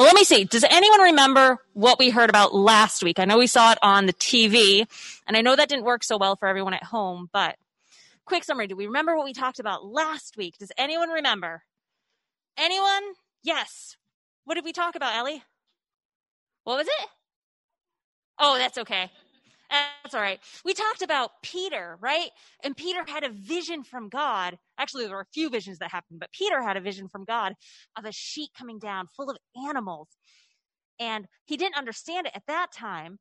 Well, let me see. Does anyone remember what we heard about last week? I know we saw it on the TV, and I know that didn't work so well for everyone at home, but quick summary. Do we remember what we talked about last week? Does anyone remember? Anyone? Yes. What did we talk about, Ellie? What was it? Oh, that's okay. That's all right. We talked about Peter, right? And Peter had a vision from God. Actually, there were a few visions that happened, but Peter had a vision from God of a sheet coming down full of animals. And he didn't understand it at that time,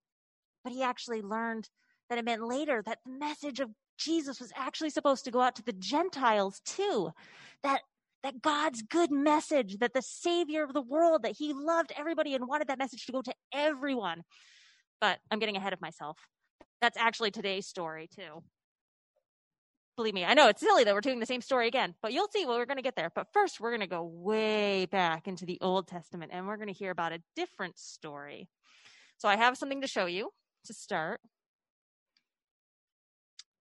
but he actually learned that it meant later that the message of Jesus was actually supposed to go out to the Gentiles too. That that God's good message, that the savior of the world, that he loved everybody and wanted that message to go to everyone. But I'm getting ahead of myself. That's actually today's story, too. Believe me, I know it's silly that we're doing the same story again, but you'll see. Well, we're going to get there. But first, we're going to go way back into the Old Testament and we're going to hear about a different story. So I have something to show you to start.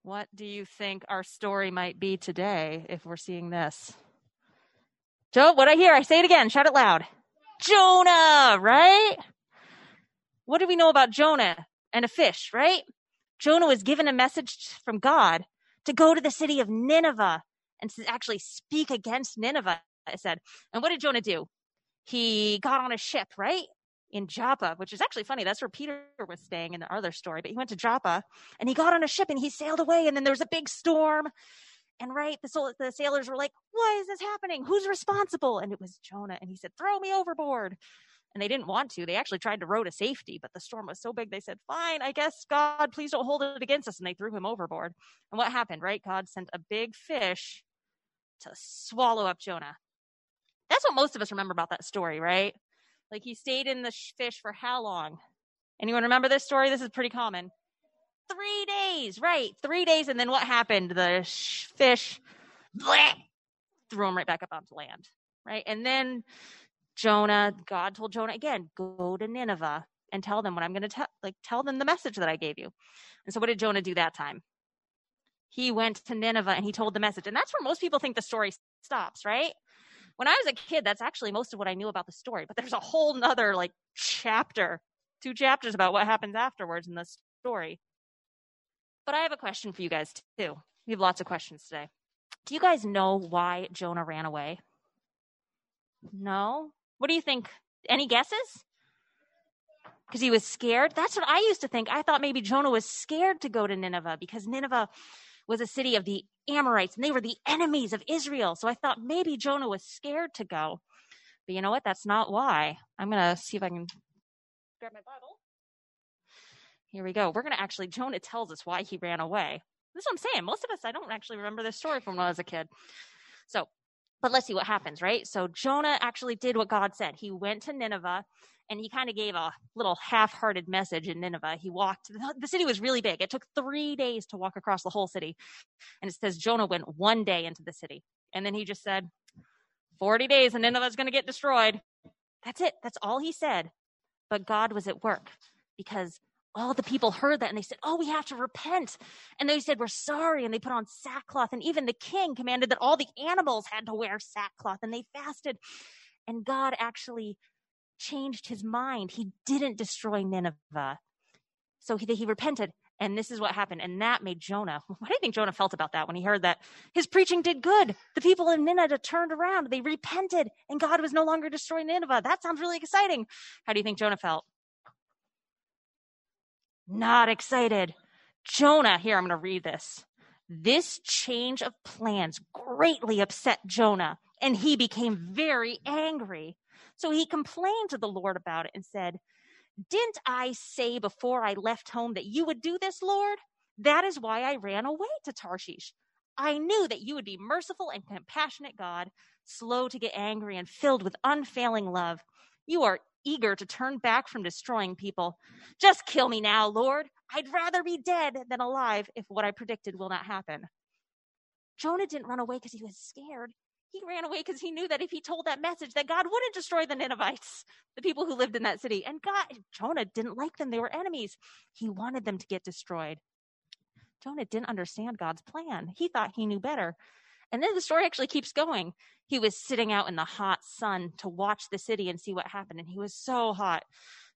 What do you think our story might be today if we're seeing this? Joe, what I hear, I say it again. Shout it loud. Jonah, right? What do we know about Jonah and a fish, right? Jonah was given a message from God to go to the city of Nineveh and to actually speak against Nineveh, it said. And what did Jonah do? He got on a ship, right? In Joppa, which is actually funny. That's where Peter was staying in the other story. But he went to Joppa and he got on a ship and he sailed away. And then there was a big storm. And right, the, the sailors were like, Why is this happening? Who's responsible? And it was Jonah. And he said, Throw me overboard and they didn't want to. They actually tried to row to safety, but the storm was so big they said, Fine, I guess God, please don't hold it against us. And they threw him overboard. And what happened, right? God sent a big fish to swallow up Jonah. That's what most of us remember about that story, right? Like he stayed in the fish for how long? Anyone remember this story? This is pretty common. Three days, right? Three days. And then what happened? The fish bleh, threw him right back up onto land, right? And then Jonah, God told Jonah again, go to Nineveh and tell them what I'm going to tell, like tell them the message that I gave you. And so what did Jonah do that time? He went to Nineveh and he told the message. And that's where most people think the story stops, right? When I was a kid, that's actually most of what I knew about the story. But there's a whole nother like chapter, two chapters about what happens afterwards in the story. But I have a question for you guys too. We have lots of questions today. Do you guys know why Jonah ran away? No? What do you think? Any guesses? Because he was scared? That's what I used to think. I thought maybe Jonah was scared to go to Nineveh because Nineveh was a city of the Amorites and they were the enemies of Israel. So I thought maybe Jonah was scared to go. But you know what? That's not why. I'm going to see if I can grab my Bible. Here we go. We're going to actually, Jonah tells us why he ran away. This is what I'm saying. Most of us, I don't actually remember this story from when I was a kid. So but let's see what happens, right? So Jonah actually did what God said. He went to Nineveh and he kind of gave a little half-hearted message in Nineveh. He walked, the city was really big. It took three days to walk across the whole city. And it says Jonah went one day into the city. And then he just said, 40 days and Nineveh's going to get destroyed. That's it. That's all he said. But God was at work because all the people heard that and they said, Oh, we have to repent. And they said, We're sorry. And they put on sackcloth. And even the king commanded that all the animals had to wear sackcloth and they fasted. And God actually changed his mind. He didn't destroy Nineveh. So he, he repented. And this is what happened. And that made Jonah. What do you think Jonah felt about that when he heard that his preaching did good? The people in Nineveh turned around. They repented and God was no longer destroying Nineveh. That sounds really exciting. How do you think Jonah felt? Not excited. Jonah, here, I'm going to read this. This change of plans greatly upset Jonah, and he became very angry. So he complained to the Lord about it and said, Didn't I say before I left home that you would do this, Lord? That is why I ran away to Tarshish. I knew that you would be merciful and compassionate God, slow to get angry and filled with unfailing love. You are eager to turn back from destroying people. Just kill me now, Lord. I'd rather be dead than alive if what I predicted will not happen. Jonah didn't run away because he was scared. He ran away because he knew that if he told that message that God wouldn't destroy the Ninevites, the people who lived in that city. And God, Jonah didn't like them. They were enemies. He wanted them to get destroyed. Jonah didn't understand God's plan. He thought he knew better. And then the story actually keeps going. He was sitting out in the hot sun to watch the city and see what happened. And he was so hot.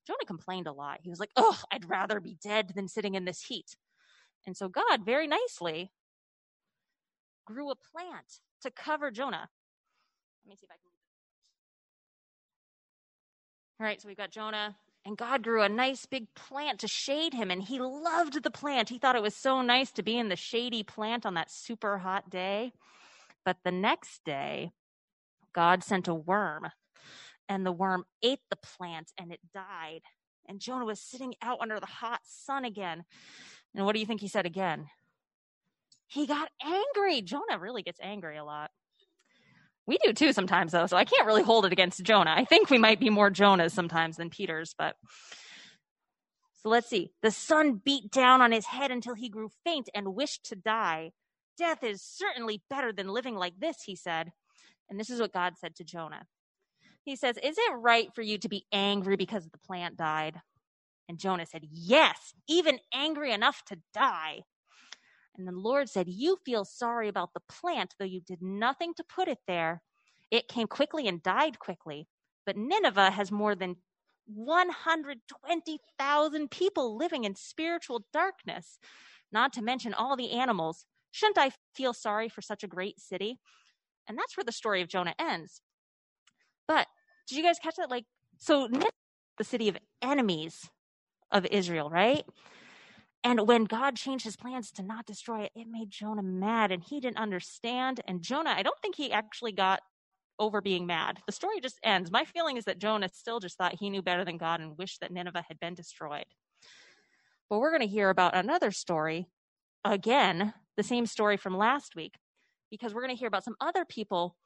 Jonah complained a lot. He was like, Oh, I'd rather be dead than sitting in this heat. And so God very nicely grew a plant to cover Jonah. Let me see if I can. All right, so we've got Jonah, and God grew a nice big plant to shade him, and he loved the plant. He thought it was so nice to be in the shady plant on that super hot day. But the next day, God sent a worm, and the worm ate the plant and it died. And Jonah was sitting out under the hot sun again. And what do you think he said again? He got angry. Jonah really gets angry a lot. We do too sometimes, though, so I can't really hold it against Jonah. I think we might be more Jonahs sometimes than Peter's, but. So let's see. The sun beat down on his head until he grew faint and wished to die. Death is certainly better than living like this, he said. And this is what God said to Jonah. He says, Is it right for you to be angry because the plant died? And Jonah said, Yes, even angry enough to die. And the Lord said, You feel sorry about the plant, though you did nothing to put it there. It came quickly and died quickly. But Nineveh has more than 120,000 people living in spiritual darkness, not to mention all the animals. Shouldn't I feel sorry for such a great city? And that's where the story of Jonah ends. But did you guys catch that? Like, so the city of enemies of Israel, right? And when God changed his plans to not destroy it, it made Jonah mad and he didn't understand. And Jonah, I don't think he actually got over being mad. The story just ends. My feeling is that Jonah still just thought he knew better than God and wished that Nineveh had been destroyed. But we're going to hear about another story, again, the same story from last week, because we're going to hear about some other people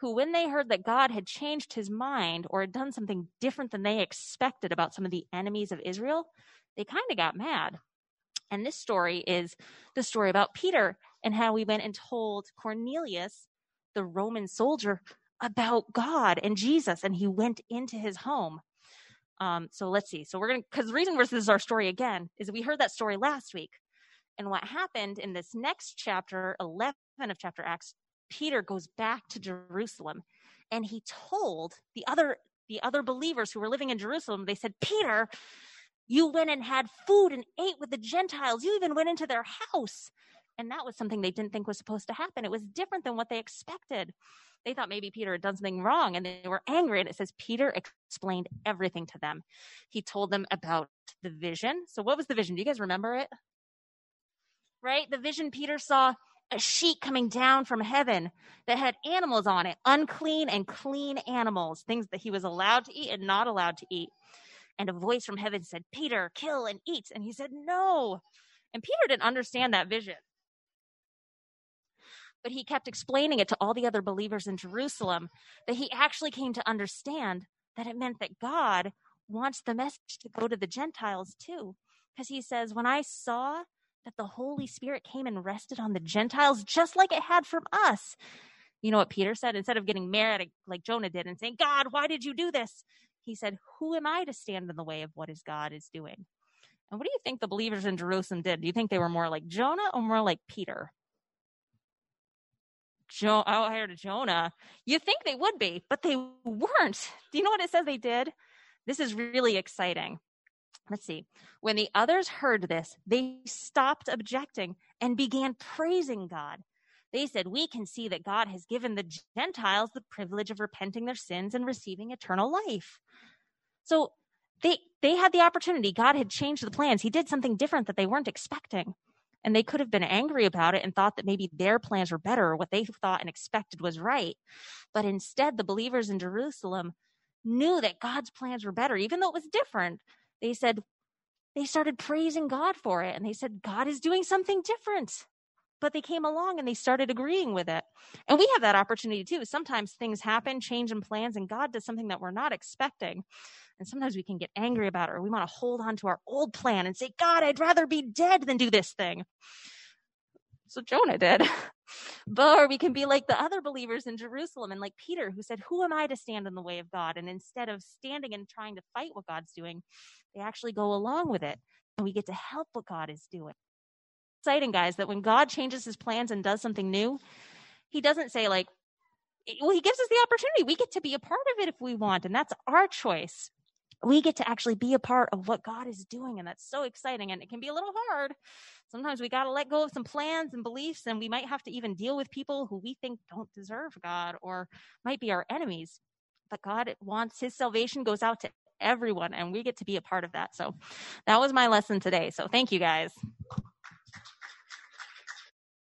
who, when they heard that God had changed his mind or had done something different than they expected about some of the enemies of Israel, they kind of got mad. And this story is the story about Peter and how we went and told Cornelius, the Roman soldier, about God and Jesus, and he went into his home. Um, so let's see. So we're going to, because the reason this is our story again is we heard that story last week. And what happened in this next chapter, 11 of chapter Acts, Peter goes back to Jerusalem and he told the other the other believers who were living in Jerusalem, they said, Peter, you went and had food and ate with the Gentiles. You even went into their house. And that was something they didn't think was supposed to happen. It was different than what they expected. They thought maybe Peter had done something wrong and they were angry. And it says Peter explained everything to them. He told them about the vision. So, what was the vision? Do you guys remember it? Right? The vision Peter saw a sheet coming down from heaven that had animals on it, unclean and clean animals, things that he was allowed to eat and not allowed to eat. And a voice from heaven said, Peter, kill and eat. And he said, No. And Peter didn't understand that vision. But he kept explaining it to all the other believers in Jerusalem that he actually came to understand that it meant that God wants the message to go to the Gentiles too. Because he says, When I saw that the Holy Spirit came and rested on the Gentiles just like it had from us. You know what Peter said? Instead of getting mad like Jonah did and saying, God, why did you do this? he said, Who am I to stand in the way of what his God is doing? And what do you think the believers in Jerusalem did? Do you think they were more like Jonah or more like Peter? Jo- oh, I heard Jonah. You think they would be, but they weren't. Do you know what it says they did? This is really exciting. Let's see. When the others heard this, they stopped objecting and began praising God. They said, We can see that God has given the Gentiles the privilege of repenting their sins and receiving eternal life. So they they had the opportunity. God had changed the plans. He did something different that they weren't expecting. And they could have been angry about it and thought that maybe their plans were better or what they thought and expected was right. But instead, the believers in Jerusalem knew that God's plans were better, even though it was different. They said, they started praising God for it. And they said, God is doing something different but they came along and they started agreeing with it. And we have that opportunity too. Sometimes things happen, change in plans, and God does something that we're not expecting. And sometimes we can get angry about it or we want to hold on to our old plan and say, God, I'd rather be dead than do this thing. So Jonah did. but or we can be like the other believers in Jerusalem and like Peter, who said, Who am I to stand in the way of God? And instead of standing and trying to fight what God's doing, they actually go along with it. And we get to help what God is doing exciting, guys, that when God changes his plans and does something new, he doesn't say like, well, he gives us the opportunity. We get to be a part of it if we want, and that's our choice. We get to actually be a part of what God is doing, and that's so exciting. And it can be a little hard. Sometimes we got to let go of some plans and beliefs, and we might have to even deal with people who we think don't deserve God or might be our enemies. But God wants His salvation goes out to everyone, and we get to be a part of that. So that was my lesson today. So thank you guys.